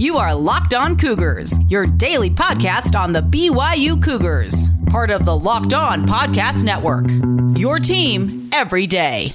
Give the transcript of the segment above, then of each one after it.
You are Locked On Cougars, your daily podcast on the BYU Cougars, part of the Locked On Podcast Network. Your team every day.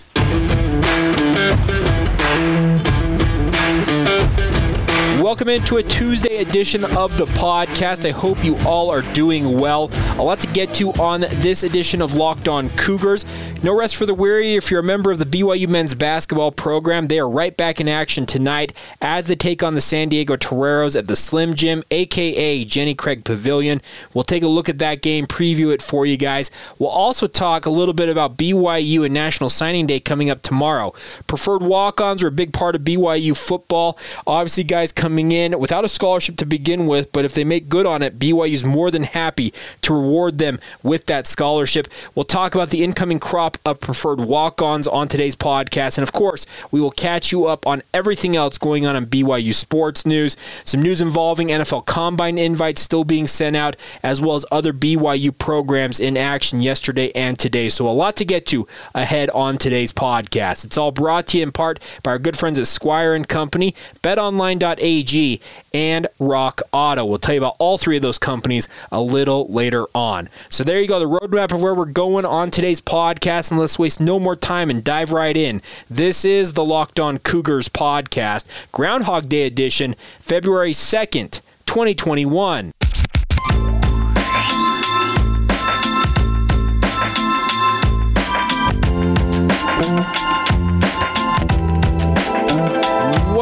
Welcome into a Tuesday edition of the podcast. I hope you all are doing well. A lot to get to on this edition of Locked On Cougars. No rest for the weary. If you're a member of the BYU men's basketball program, they are right back in action tonight as they take on the San Diego Toreros at the Slim Gym, aka Jenny Craig Pavilion. We'll take a look at that game, preview it for you guys. We'll also talk a little bit about BYU and National Signing Day coming up tomorrow. Preferred walk ons are a big part of BYU football. Obviously, guys coming in without a scholarship to begin with, but if they make good on it, BYU's more than happy to reward them with that scholarship. We'll talk about the incoming crop of preferred walk ons on today's podcast. And of course, we will catch you up on everything else going on in BYU sports news. Some news involving NFL Combine invites still being sent out, as well as other BYU programs in action yesterday and today. So, a lot to get to ahead on today's podcast. It's all brought to you in part by our good friends at Squire and Company, betonline.ag, and Rock Auto. We'll tell you about all three of those companies a little later on. So, there you go, the roadmap of where we're going on today's podcast and let's waste no more time and dive right in. This is the Locked On Cougars podcast, Groundhog Day edition, February 2nd, 2021.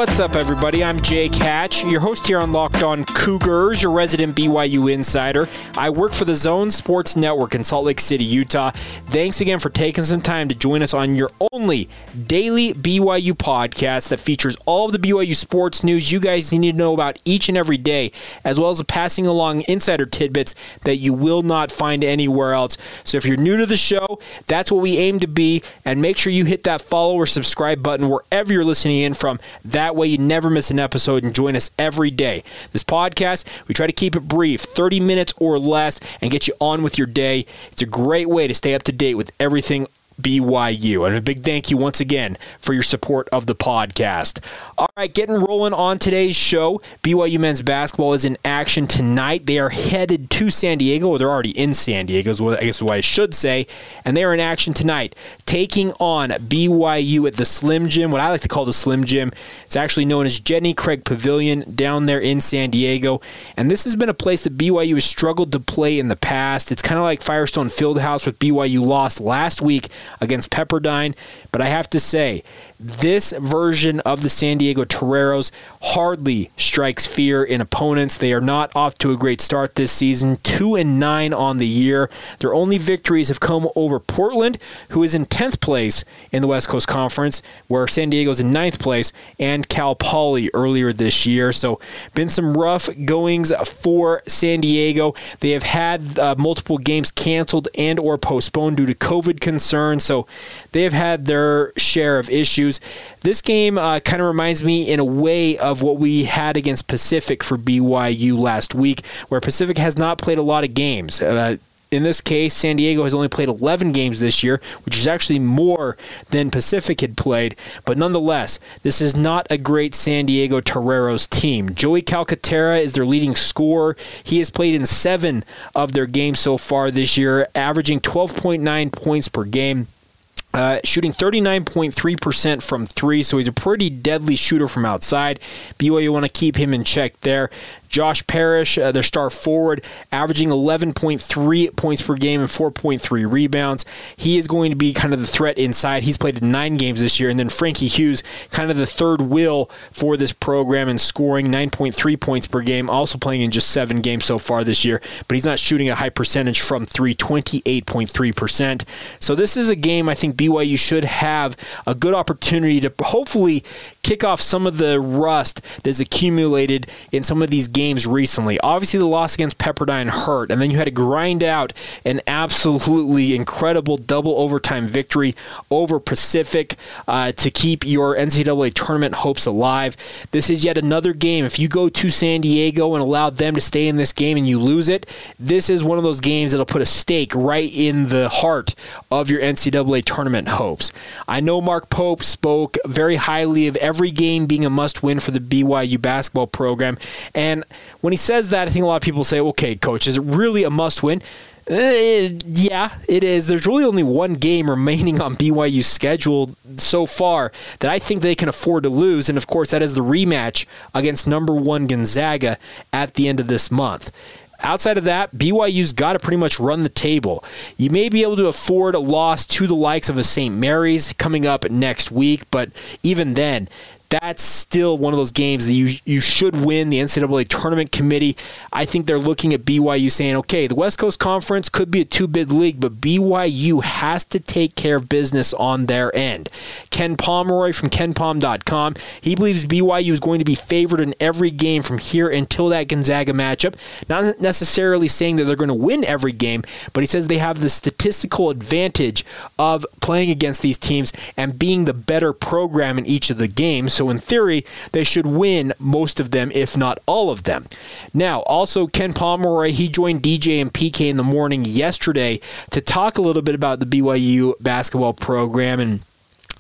What's up, everybody? I'm Jake Hatch, your host here on Locked On Cougars, your resident BYU insider. I work for the Zone Sports Network in Salt Lake City, Utah. Thanks again for taking some time to join us on your only daily BYU podcast that features all of the BYU sports news you guys need to know about each and every day, as well as passing along insider tidbits that you will not find anywhere else. So if you're new to the show, that's what we aim to be, and make sure you hit that follow or subscribe button wherever you're listening in from. That that way, you never miss an episode and join us every day. This podcast, we try to keep it brief, 30 minutes or less, and get you on with your day. It's a great way to stay up to date with everything BYU. And a big thank you once again for your support of the podcast. All right, getting rolling on today's show. BYU men's basketball is in action tonight. They are headed to San Diego, or they're already in San Diego, is what I guess what I should say. And they are in action tonight, taking on BYU at the Slim Gym, what I like to call the Slim Gym. It's actually known as Jenny Craig Pavilion down there in San Diego. And this has been a place that BYU has struggled to play in the past. It's kind of like Firestone Fieldhouse, with BYU lost last week against Pepperdine. But I have to say, this version of the San Diego Toreros hardly strikes fear in opponents. They are not off to a great start this season, 2 and 9 on the year. Their only victories have come over Portland, who is in 10th place in the West Coast Conference, where San Diego's in 9th place, and Cal Poly earlier this year. So, been some rough goings for San Diego. They have had uh, multiple games canceled and or postponed due to COVID concerns. So, they have had their share of issues. This game uh, kind of reminds me in a way of what we had against Pacific for BYU last week, where Pacific has not played a lot of games. Uh, in this case, San Diego has only played 11 games this year, which is actually more than Pacific had played. But nonetheless, this is not a great San Diego Toreros team. Joey Calcaterra is their leading scorer. He has played in seven of their games so far this year, averaging 12.9 points per game. Uh, shooting 39.3% from three, so he's a pretty deadly shooter from outside. BYU want to keep him in check there. Josh Parrish, uh, their star forward, averaging 11.3 points per game and 4.3 rebounds. He is going to be kind of the threat inside. He's played in nine games this year. And then Frankie Hughes, kind of the third wheel for this program and scoring 9.3 points per game, also playing in just seven games so far this year. But he's not shooting a high percentage from three, 28.3%. So this is a game I think BYU should have a good opportunity to hopefully kick off some of the rust that's accumulated in some of these games recently. Obviously, the loss against Pepperdine hurt, and then you had to grind out an absolutely incredible double overtime victory over Pacific uh, to keep your NCAA tournament hopes alive. This is yet another game. If you go to San Diego and allow them to stay in this game and you lose it, this is one of those games that'll put a stake right in the heart of your NCAA tournament hopes. I know Mark Pope spoke very highly of every game being a must win for the BYU basketball program. And when he says that, I think a lot of people say, okay, coach, is it really a must win? Uh, yeah, it is. There's really only one game remaining on BYU's schedule so far that I think they can afford to lose, and of course, that is the rematch against number one Gonzaga at the end of this month. Outside of that, BYU's got to pretty much run the table. You may be able to afford a loss to the likes of a St. Mary's coming up next week, but even then, that's still one of those games that you you should win. The NCAA tournament committee, I think they're looking at BYU saying, okay, the West Coast Conference could be a two bid league, but BYU has to take care of business on their end. Ken Pomeroy from KenPom.com, he believes BYU is going to be favored in every game from here until that Gonzaga matchup. Not necessarily saying that they're going to win every game, but he says they have the statistical advantage of playing against these teams and being the better program in each of the games. So so, in theory, they should win most of them, if not all of them. Now, also, Ken Pomeroy, he joined DJ and PK in the morning yesterday to talk a little bit about the BYU basketball program and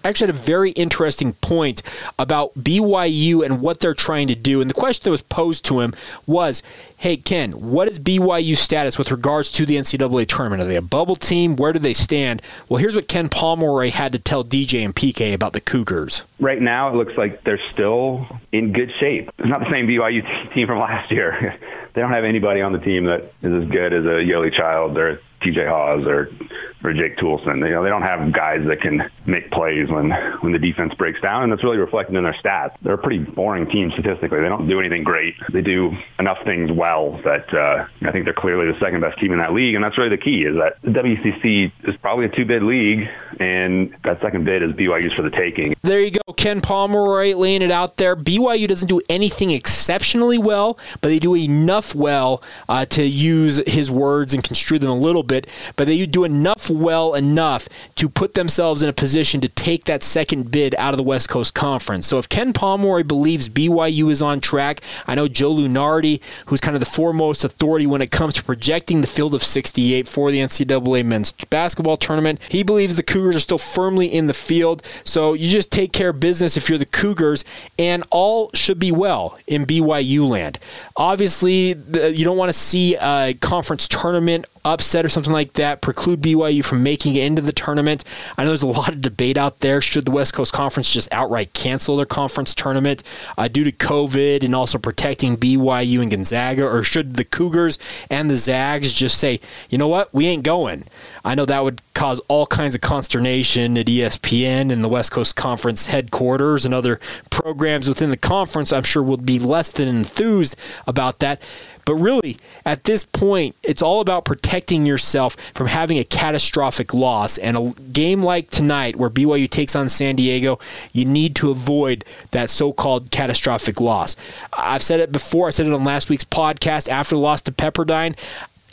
actually had a very interesting point about BYU and what they're trying to do. And the question that was posed to him was, hey, Ken, what is BYU's status with regards to the NCAA tournament? Are they a bubble team? Where do they stand? Well, here's what Ken Pomeroy had to tell DJ and PK about the Cougars. Right now, it looks like they're still in good shape. It's not the same BYU team from last year. they don't have anybody on the team that is as good as a Yoeli Childs or TJ Haws or or Jake Toolson. You know, they don't have guys that can make plays when when the defense breaks down, and that's really reflected in their stats. They're a pretty boring team statistically. They don't do anything great. They do enough things well that uh, I think they're clearly the second best team in that league, and that's really the key. Is that the WCC is probably a two bid league, and that second bid is BYU's for the taking. There you go, Ken Pomeroy laying it out there. BYU doesn't do anything exceptionally well, but they do enough well uh, to use his words and construe them a little bit. But they do enough well enough to put themselves in a position to take that second bid out of the West Coast Conference. So if Ken Pomeroy believes BYU is on track, I know Joe Lunardi, who's kind of the foremost authority when it comes to projecting the field of 68 for the NCAA men's basketball tournament, he believes the Cougars are still firmly in the field. So you just take care of business if you're the Cougars, and all should be well in BYU land. Obviously, you don't want to see a conference tournament upset or something like that preclude BYU from making it into the tournament. I know there's a lot of debate out there. Should the West Coast Conference just outright cancel their conference tournament uh, due to COVID and also protecting BYU and Gonzaga? Or should the Cougars and the Zags just say, you know what, we ain't going? I know that would cause all kinds of consternation at ESPN and the West Coast Conference headquarters and other programs within the conference. I'm sure will be less than enthused about that. But really, at this point, it's all about protecting yourself from having a catastrophic loss. And a game like tonight, where BYU takes on San Diego, you need to avoid that so called catastrophic loss. I've said it before, I said it on last week's podcast after the loss to Pepperdine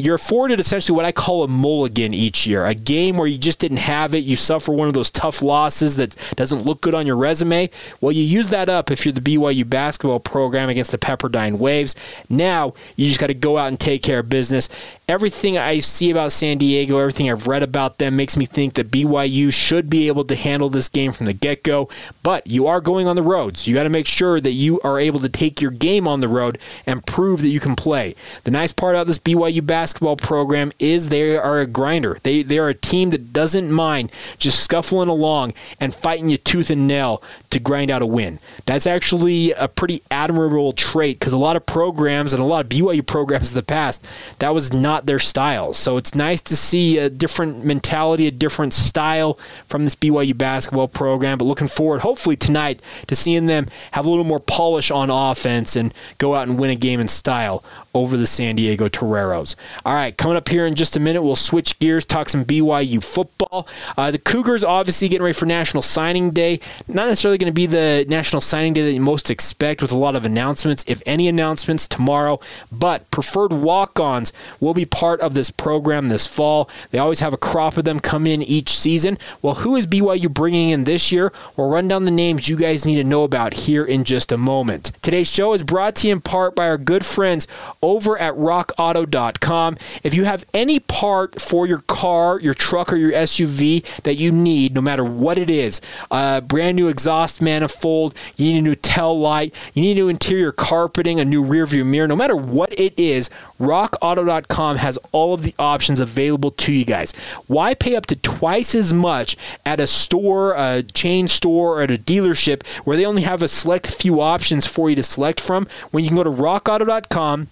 you're afforded essentially what I call a mulligan each year, a game where you just didn't have it. You suffer one of those tough losses that doesn't look good on your resume. Well, you use that up if you're the BYU basketball program against the Pepperdine Waves. Now you just got to go out and take care of business. Everything I see about San Diego, everything I've read about them makes me think that BYU should be able to handle this game from the get go. But you are going on the road, so you got to make sure that you are able to take your game on the road and prove that you can play. The nice part about this BYU basketball program is they are a grinder. They they are a team that doesn't mind just scuffling along and fighting you tooth and nail to grind out a win. That's actually a pretty admirable trait because a lot of programs and a lot of BYU programs in the past that was not their style. So it's nice to see a different mentality, a different style from this BYU basketball program. But looking forward, hopefully tonight, to seeing them have a little more polish on offense and go out and win a game in style over the San Diego Toreros. All right, coming up here in just a minute, we'll switch gears, talk some BYU football. Uh, the Cougars obviously getting ready for National Signing Day. Not necessarily going to be the National Signing Day that you most expect with a lot of announcements, if any announcements tomorrow, but preferred walk ons will be part of this program this fall. They always have a crop of them come in each season. Well, who is BYU bringing in this year? We'll run down the names you guys need to know about here in just a moment. Today's show is brought to you in part by our good friends over at rockauto.com. If you have any part for your car, your truck, or your SUV that you need, no matter what it is, a brand new exhaust manifold, you need a new tail light, you need new interior carpeting, a new rear view mirror, no matter what it is, rockauto.com has all of the options available to you guys. Why pay up to twice as much at a store, a chain store, or at a dealership where they only have a select few options for you to select from when you can go to rockauto.com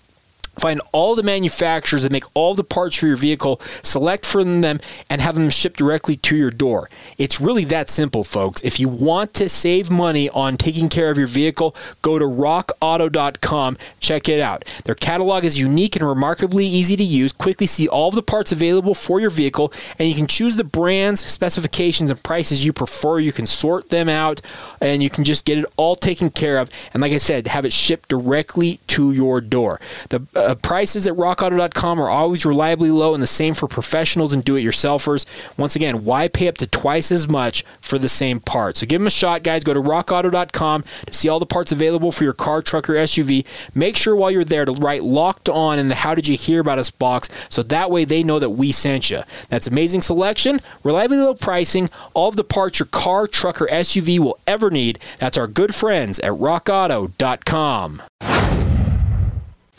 Find all the manufacturers that make all the parts for your vehicle, select from them, and have them shipped directly to your door. It's really that simple, folks. If you want to save money on taking care of your vehicle, go to rockauto.com. Check it out. Their catalog is unique and remarkably easy to use. Quickly see all of the parts available for your vehicle, and you can choose the brands, specifications, and prices you prefer. You can sort them out, and you can just get it all taken care of. And like I said, have it shipped directly to your door. The uh, uh, prices at rockauto.com are always reliably low and the same for professionals and do it yourselfers. Once again, why pay up to twice as much for the same part? So give them a shot, guys. Go to rockauto.com to see all the parts available for your car, truck, or SUV. Make sure while you're there to write locked on in the How Did You Hear About Us box so that way they know that we sent you. That's amazing selection, reliably low pricing, all of the parts your car, truck, or SUV will ever need. That's our good friends at rockauto.com.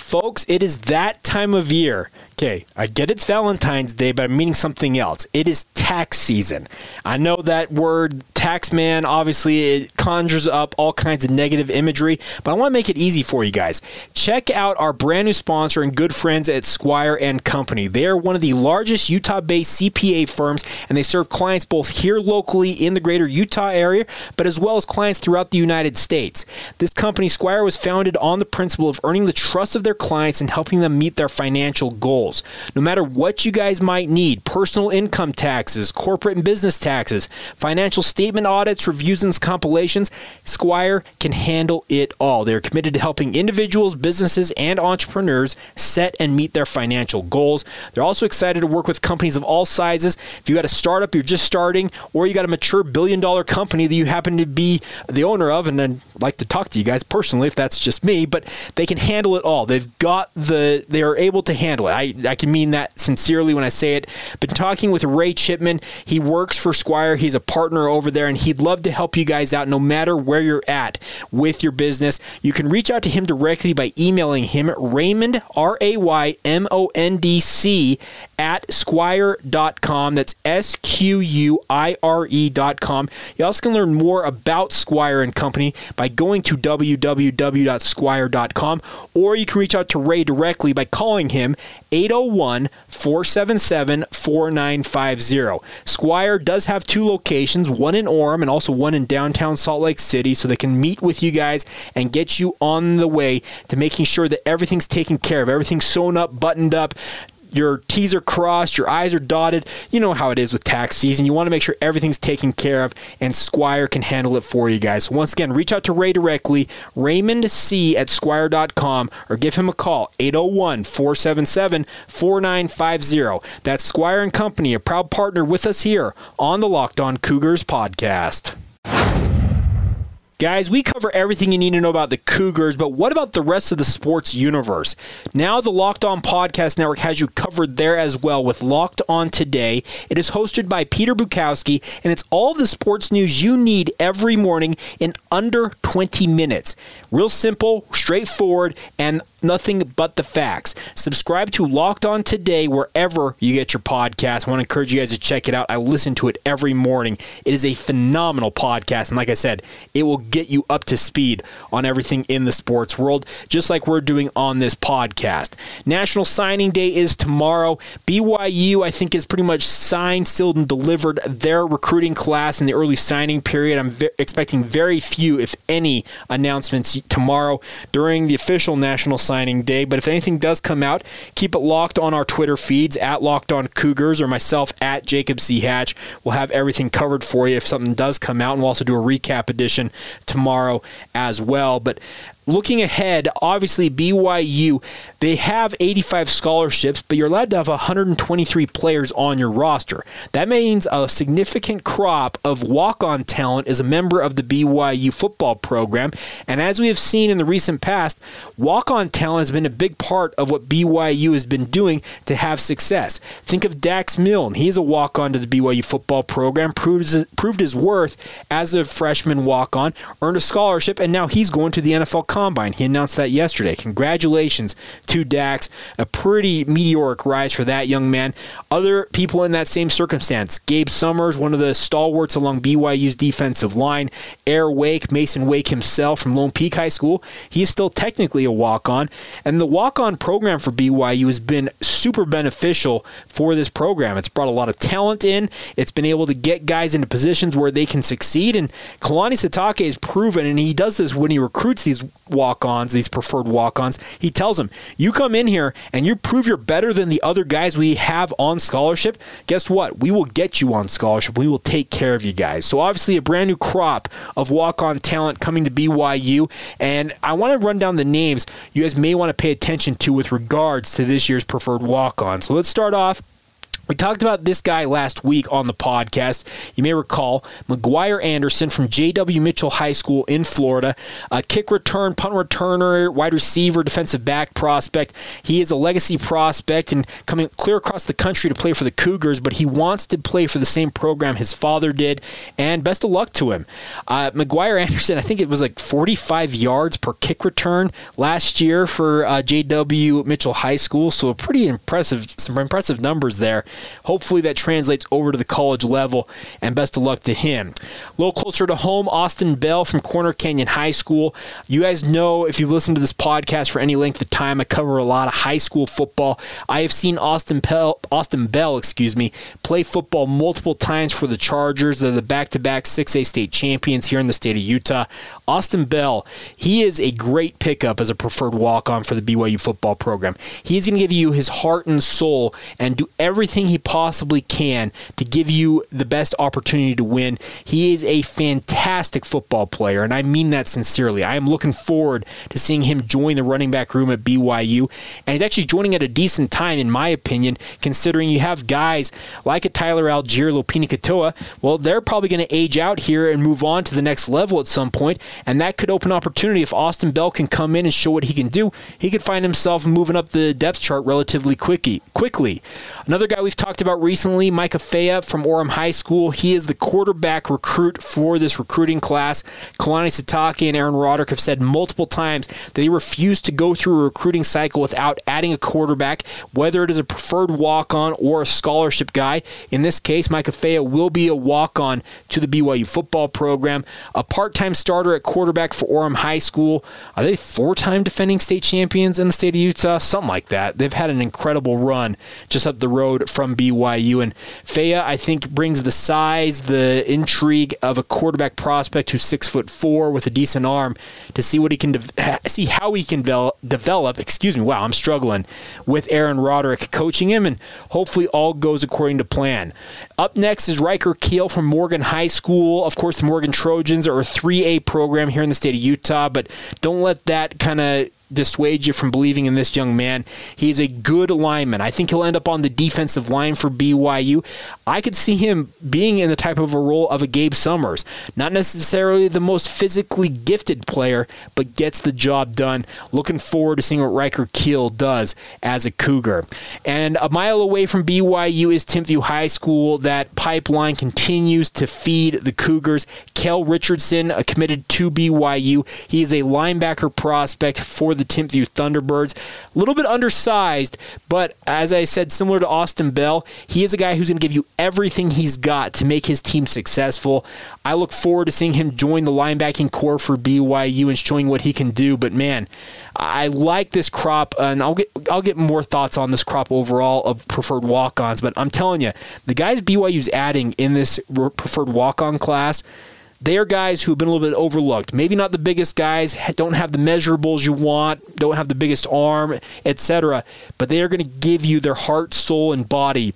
Folks, it is that time of year. Okay, I get it's Valentine's Day, but I'm meaning something else. It is tax season. I know that word tax man, obviously, it conjures up all kinds of negative imagery, but I want to make it easy for you guys. Check out our brand new sponsor and good friends at Squire and Company. They are one of the largest Utah based CPA firms, and they serve clients both here locally in the greater Utah area, but as well as clients throughout the United States. This company, Squire, was founded on the principle of earning the trust of their clients and helping them meet their financial goals. No matter what you guys might need personal income taxes, corporate and business taxes, financial statement audits, reviews, and compilations, Squire can handle it all. They're committed to helping individuals, businesses, and entrepreneurs set and meet their financial goals. They're also excited to work with companies of all sizes. If you got a startup, you're just starting, or you got a mature billion dollar company that you happen to be the owner of, and I'd like to talk to you guys personally if that's just me, but they can handle it all. They've got the, they are able to handle it. I, I can mean that sincerely when I say it. Been talking with Ray Chipman. He works for Squire. He's a partner over there and he'd love to help you guys out no matter where you're at with your business. You can reach out to him directly by emailing him at Raymond, R A Y M O N D C, at squire.com. That's S Q U I R E.com. You also can learn more about Squire and Company by going to www.squire.com, or you can reach out to Ray directly by calling him 801 477 4950. Squire does have two locations, one in Orem and also one in downtown Salt Lake City so they can meet with you guys and get you on the way to making sure that everything's taken care of, everything's sewn up, buttoned up, your T's are crossed, your I's are dotted. You know how it is with tax season. You want to make sure everything's taken care of, and Squire can handle it for you guys. So once again, reach out to Ray directly, Raymond C at squire.com, or give him a call, 801 477 4950. That's Squire and Company, a proud partner with us here on the Locked On Cougars podcast. Guys, we cover everything you need to know about the Cougars, but what about the rest of the sports universe? Now, the Locked On Podcast Network has you covered there as well with Locked On Today. It is hosted by Peter Bukowski, and it's all the sports news you need every morning in under 20 minutes. Real simple, straightforward, and nothing but the facts. Subscribe to Locked On Today wherever you get your podcast. I want to encourage you guys to check it out. I listen to it every morning. It is a phenomenal podcast. And like I said, it will get you up to speed on everything in the sports world, just like we're doing on this podcast. National Signing Day is tomorrow. BYU, I think, is pretty much signed, sealed, and delivered their recruiting class in the early signing period. I'm ve- expecting very few, if any, announcements tomorrow during the official National signing day. But if anything does come out, keep it locked on our Twitter feeds at Locked On Cougars or myself at Jacob C. Hatch. We'll have everything covered for you if something does come out, and we'll also do a recap edition tomorrow as well. But looking ahead, obviously BYU, they have 85 scholarships, but you're allowed to have 123 players on your roster. That means a significant crop of walk-on talent is a member of the BYU football program, and as we have seen in the recent past, walk-on talent has been a big part of what BYU has been doing to have success. Think of Dax Milne. He's a walk-on to the BYU football program, proved, proved his worth as a freshman walk-on, earned a scholarship, and now he's going to the NFL Combine. He announced that yesterday. Congratulations to Dax. A pretty meteoric rise for that young man. Other people in that same circumstance Gabe Summers, one of the stalwarts along BYU's defensive line. Air Wake, Mason Wake himself from Lone Peak High School. He is still technically a walk on. And the walk on program for BYU has been super beneficial for this program. It's brought a lot of talent in, it's been able to get guys into positions where they can succeed. And Kalani Sitake has proven, and he does this when he recruits these walk ons, these preferred walk ons. He tells them, You come in here and you prove you're better than the other guys we have on scholarship. Guess what? We will get you on scholarship. We will take care of you guys. So, obviously, a brand new crop of walk on talent coming to BYU. And I want to run down the names you guys may want to pay attention to with regards to this year's preferred walk on. So, let's start off we talked about this guy last week on the podcast. You may recall McGuire Anderson from J.W. Mitchell High School in Florida, a kick return, punt returner, wide receiver, defensive back prospect. He is a legacy prospect and coming clear across the country to play for the Cougars, but he wants to play for the same program his father did. And best of luck to him. Uh, McGuire Anderson, I think it was like 45 yards per kick return last year for uh, J.W. Mitchell High School, so a pretty impressive, some impressive numbers there. Hopefully that translates over to the college level, and best of luck to him. A little closer to home, Austin Bell from Corner Canyon High School. You guys know if you've listened to this podcast for any length of time, I cover a lot of high school football. I have seen Austin Bell, Austin Bell, excuse me, play football multiple times for the Chargers. They're the back-to-back 6A state champions here in the state of Utah. Austin Bell, he is a great pickup as a preferred walk-on for the BYU football program. He's going to give you his heart and soul and do everything he possibly can to give you the best opportunity to win. He is a fantastic football player, and I mean that sincerely. I am looking forward to seeing him join the running back room at BYU, and he's actually joining at a decent time, in my opinion, considering you have guys like a Tyler Allgeier, Lopini Katoa. Well, they're probably going to age out here and move on to the next level at some point, and that could open opportunity if Austin Bell can come in and show what he can do. He could find himself moving up the depth chart relatively quickly. Quickly, another guy we've talked about recently, Micah Fea from Orem High School. He is the quarterback recruit for this recruiting class. Kalani Sitake and Aaron Roderick have said multiple times that they refuse to go through a recruiting cycle without adding a quarterback, whether it is a preferred walk on or a scholarship guy. In this case, Micah Fea will be a walk on to the BYU football program, a part time starter at quarterback for Orem High School. Are they four time defending state champions in the state of Utah? Something like that. They've had an incredible run just up the road from BYU. And Fea, I think, brings the size, the intrigue of a quarterback prospect who's six foot four with a decent arm to see what he can de- see how he can develop. Excuse me. Wow, I'm struggling with Aaron Roderick coaching him, and hopefully all goes according to plan. Up next is Riker Keel from Morgan High School. Of course, the Morgan Trojans are a 3A program here in the state of Utah, but don't let that kind of dissuade you from believing in this young man. He is a good lineman. I think he'll end up on the defensive line for BYU. I could see him being in the type of a role of a Gabe Summers. Not necessarily the most physically gifted player, but gets the job done. Looking forward to seeing what Riker Keel does as a Cougar. And a mile away from BYU is Timpview High School. That pipeline continues to feed the Cougars. Kel Richardson, committed to BYU. He is a linebacker prospect for the Timpview Thunderbirds. A little bit undersized, but as I said, similar to Austin Bell, he is a guy who's going to give you everything he's got to make his team successful. I look forward to seeing him join the linebacking corps for BYU and showing what he can do. But man, I like this crop, and I'll get I'll get more thoughts on this crop overall of preferred walk-ons. But I'm telling you, the guys BYU's adding in this preferred walk-on class they are guys who have been a little bit overlooked. Maybe not the biggest guys, don't have the measurables you want, don't have the biggest arm, etc. But they are going to give you their heart, soul, and body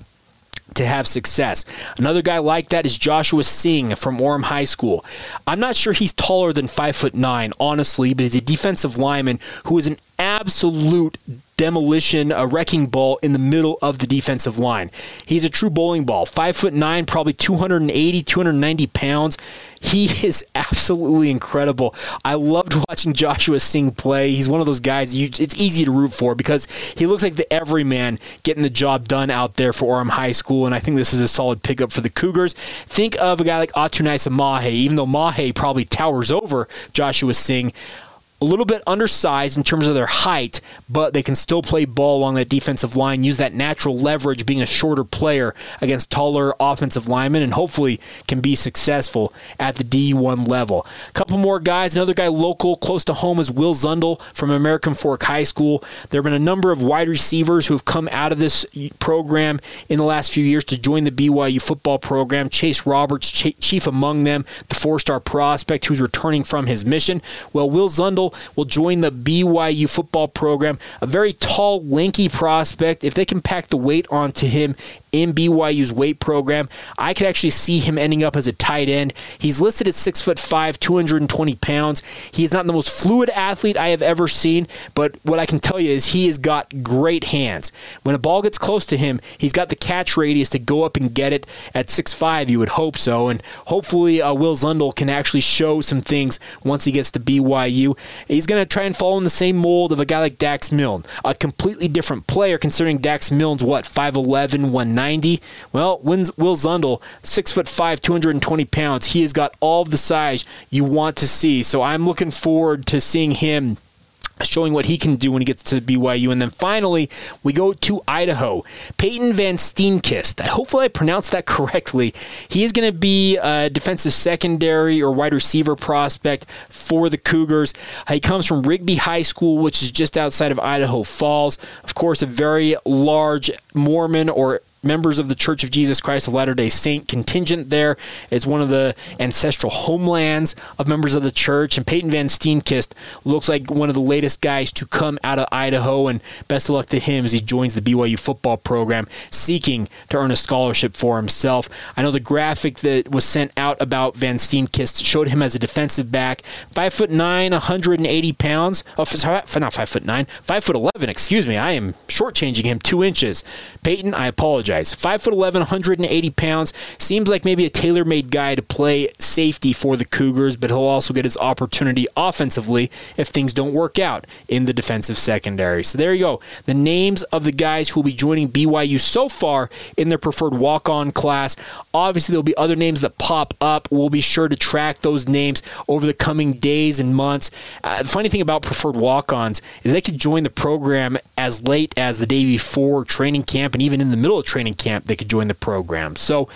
to have success. Another guy like that is Joshua Singh from Orem High School. I'm not sure he's taller than five foot nine, honestly, but he's a defensive lineman who is an absolute demolition, a wrecking ball in the middle of the defensive line. He's a true bowling ball. Five foot nine, probably 280, 290 pounds. He is absolutely incredible. I loved watching Joshua Singh play. He's one of those guys you, it's easy to root for because he looks like the everyman getting the job done out there for Orem High School, and I think this is a solid pickup for the Cougars. Think of a guy like Atunaisa Mahe, even though Mahe probably towers over Joshua Singh a little bit undersized in terms of their height, but they can still play ball along that defensive line, use that natural leverage being a shorter player against taller offensive linemen, and hopefully can be successful at the D1 level. A couple more guys. Another guy local, close to home, is Will Zundel from American Fork High School. There have been a number of wide receivers who have come out of this program in the last few years to join the BYU football program. Chase Roberts, chief among them, the four star prospect who's returning from his mission. Well, Will Zundel will join the BYU football program. A very tall, lanky prospect. If they can pack the weight onto him in BYU's weight program. I could actually see him ending up as a tight end. He's listed at six foot five, 220 pounds. He is not the most fluid athlete I have ever seen, but what I can tell you is he has got great hands. When a ball gets close to him, he's got the catch radius to go up and get it at six five. You would hope so, and hopefully uh, Will Zundel can actually show some things once he gets to BYU. He's going to try and follow in the same mold of a guy like Dax Milne, a completely different player considering Dax Milne's what 5'11", 190 90. Well, Will Zundel, six foot five, 220 pounds. He has got all of the size you want to see. So I'm looking forward to seeing him showing what he can do when he gets to BYU. And then finally, we go to Idaho. Peyton Van Steenkist. Hopefully, I pronounced that correctly. He is going to be a defensive secondary or wide receiver prospect for the Cougars. He comes from Rigby High School, which is just outside of Idaho Falls. Of course, a very large Mormon or members of the Church of Jesus Christ of Latter day Saint contingent there. It's one of the ancestral homelands of members of the church. And Peyton Van Steenkist looks like one of the latest guys to come out of Idaho. And best of luck to him as he joins the BYU football program, seeking to earn a scholarship for himself. I know the graphic that was sent out about Van Steenkist showed him as a defensive back, five foot nine, 180 pounds. Oh, not five foot nine, five foot eleven. Excuse me, I am shortchanging him two inches. Peyton, I apologize apologize. 5'11, 180 pounds. Seems like maybe a tailor made guy to play safety for the Cougars, but he'll also get his opportunity offensively if things don't work out in the defensive secondary. So there you go. The names of the guys who will be joining BYU so far in their preferred walk on class. Obviously, there'll be other names that pop up. We'll be sure to track those names over the coming days and months. Uh, the funny thing about preferred walk ons is they could join the program as late as the day before training camp and even in the middle of training training camp, they could join the program. So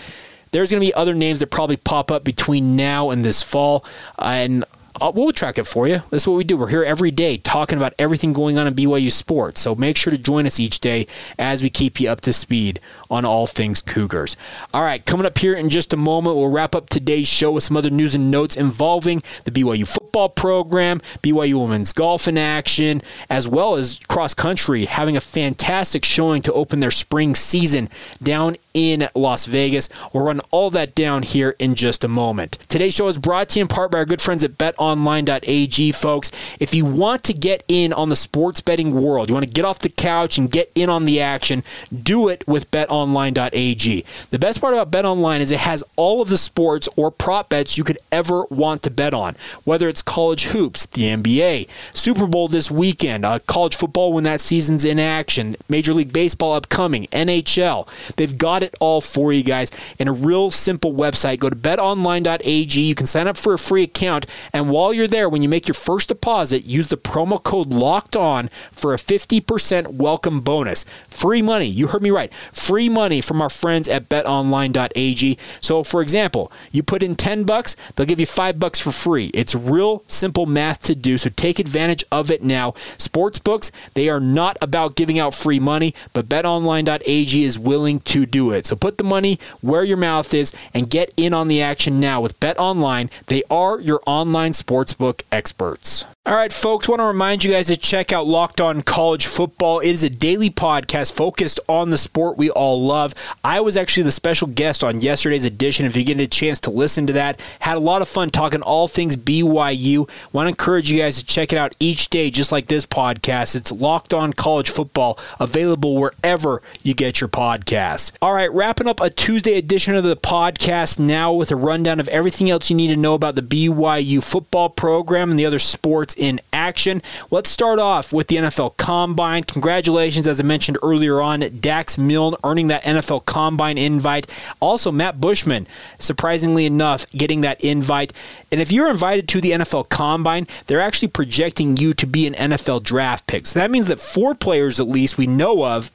there's going to be other names that probably pop up between now and this fall. And uh, we'll track it for you. That's what we do. We're here every day talking about everything going on in BYU sports. So make sure to join us each day as we keep you up to speed on all things Cougars. All right, coming up here in just a moment, we'll wrap up today's show with some other news and notes involving the BYU football program, BYU women's golf in action, as well as cross country having a fantastic showing to open their spring season down in Las Vegas. We'll run all that down here in just a moment. Today's show is brought to you in part by our good friends at betonline.ag, folks. If you want to get in on the sports betting world, you want to get off the couch and get in on the action, do it with betonline.ag. The best part about betonline is it has all of the sports or prop bets you could ever want to bet on, whether it's college hoops, the NBA, Super Bowl this weekend, uh, college football when that season's in action, Major League Baseball upcoming, NHL. They've got it it all for you guys in a real simple website. Go to betonline.ag. You can sign up for a free account. And while you're there, when you make your first deposit, use the promo code locked on for a 50% welcome bonus. Free money. You heard me right. Free money from our friends at betonline.ag. So, for example, you put in 10 bucks, they'll give you 5 bucks for free. It's real simple math to do. So, take advantage of it now. Sports books, they are not about giving out free money, but betonline.ag is willing to do it. So put the money where your mouth is and get in on the action now with BetOnline. They are your online sportsbook experts. All right, folks, want to remind you guys to check out Locked On College Football. It is a daily podcast focused on the sport we all love. I was actually the special guest on yesterday's edition. If you get a chance to listen to that, had a lot of fun talking all things BYU. Want to encourage you guys to check it out each day, just like this podcast. It's Locked On College Football, available wherever you get your podcasts. All right, wrapping up a Tuesday edition of the podcast now with a rundown of everything else you need to know about the BYU football program and the other sports in action. Let's start off with the NFL Combine. Congratulations, as I mentioned earlier on, Dax Milne earning that NFL Combine invite. Also, Matt Bushman, surprisingly enough, getting that invite. And if you're invited to the NFL Combine, they're actually projecting you to be an NFL draft pick. So that means that four players, at least, we know of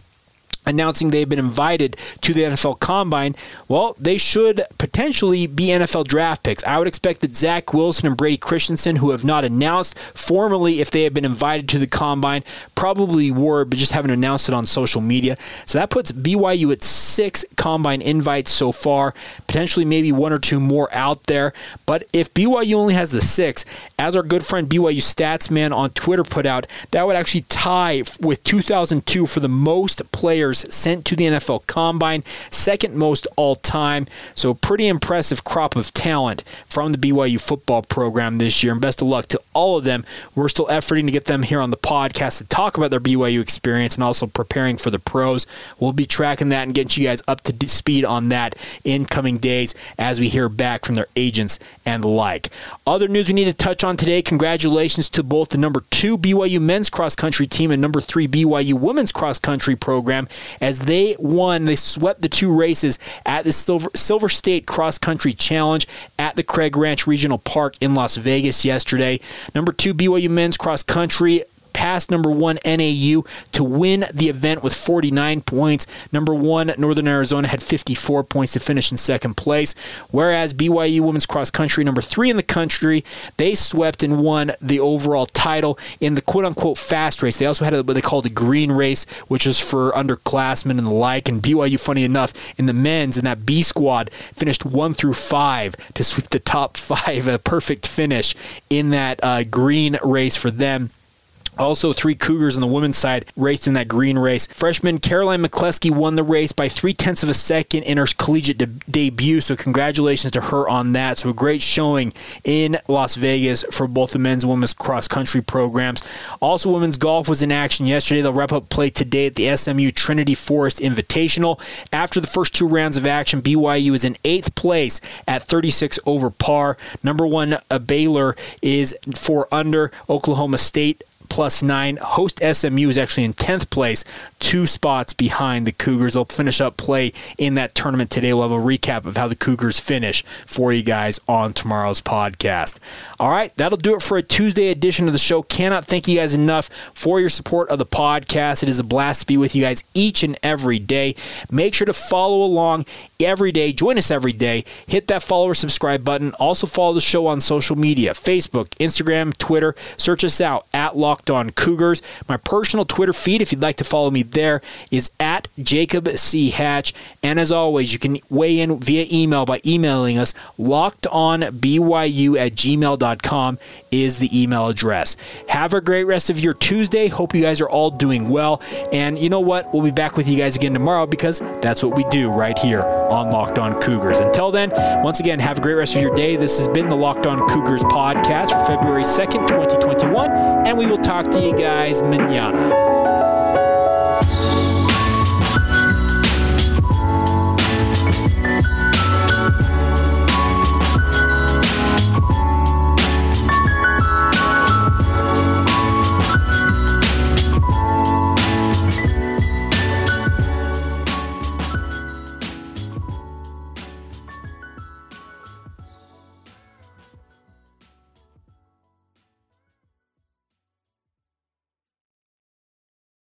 announcing they've been invited to the NFL Combine, well, they should potentially be NFL draft picks. I would expect that Zach Wilson and Brady Christensen, who have not announced formally if they have been invited to the Combine, probably were, but just haven't announced it on social media. So that puts BYU at six Combine invites so far, potentially maybe one or two more out there. But if BYU only has the six, as our good friend BYU Stats Man on Twitter put out, that would actually tie with 2002 for the most players players sent to the NFL Combine, second most all time. So, pretty impressive crop of talent from the BYU football program this year. And best of luck to all of them. We're still efforting to get them here on the podcast to talk about their BYU experience and also preparing for the pros. We'll be tracking that and getting you guys up to speed on that in coming days as we hear back from their agents and the like. Other news we need to touch on today congratulations to both the number two BYU men's cross country team and number three BYU women's cross country program as they won. They swept the two races at the Silver, Silver State Cross Country Challenge at the Craig Ranch Regional Park in Las Vegas yesterday. Number two, BYU men's cross country past number one NAU to win the event with 49 points. Number one Northern Arizona had 54 points to finish in second place, whereas BYU women's cross country, number three in the country, they swept and won the overall title in the quote unquote fast race. They also had what they called a green race, which is for underclassmen and the like. And BYU, funny enough, in the men's in that B squad finished one through five to sweep the top five, a perfect finish in that uh, green race for them. Also, three Cougars on the women's side raced in that green race. Freshman Caroline McCleskey won the race by three tenths of a second in her collegiate de- debut, so congratulations to her on that. So, a great showing in Las Vegas for both the men's and women's cross country programs. Also, women's golf was in action yesterday. They'll wrap up play today at the SMU Trinity Forest Invitational. After the first two rounds of action, BYU is in eighth place at 36 over par. Number one, uh, Baylor is four under. Oklahoma State plus nine. Host SMU is actually in 10th place, two spots behind the Cougars. They'll finish up play in that tournament today. We'll have a recap of how the Cougars finish for you guys on tomorrow's podcast. All right, that'll do it for a Tuesday edition of the show. Cannot thank you guys enough for your support of the podcast. It is a blast to be with you guys each and every day. Make sure to follow along every day. Join us every day. Hit that follow or subscribe button. Also follow the show on social media Facebook, Instagram, Twitter. Search us out at Locked On Cougars. My personal Twitter feed, if you'd like to follow me there, is at Jacob C. Hatch. And as always, you can weigh in via email by emailing us lockedonbyu at gmail.com is the email address. Have a great rest of your Tuesday. Hope you guys are all doing well. And you know what? We'll be back with you guys again tomorrow because that's what we do right here on Locked On Cougars. Until then, once again, have a great rest of your day. This has been the Locked On Cougars podcast for February 2nd, 2021, and we will talk to you guys manana.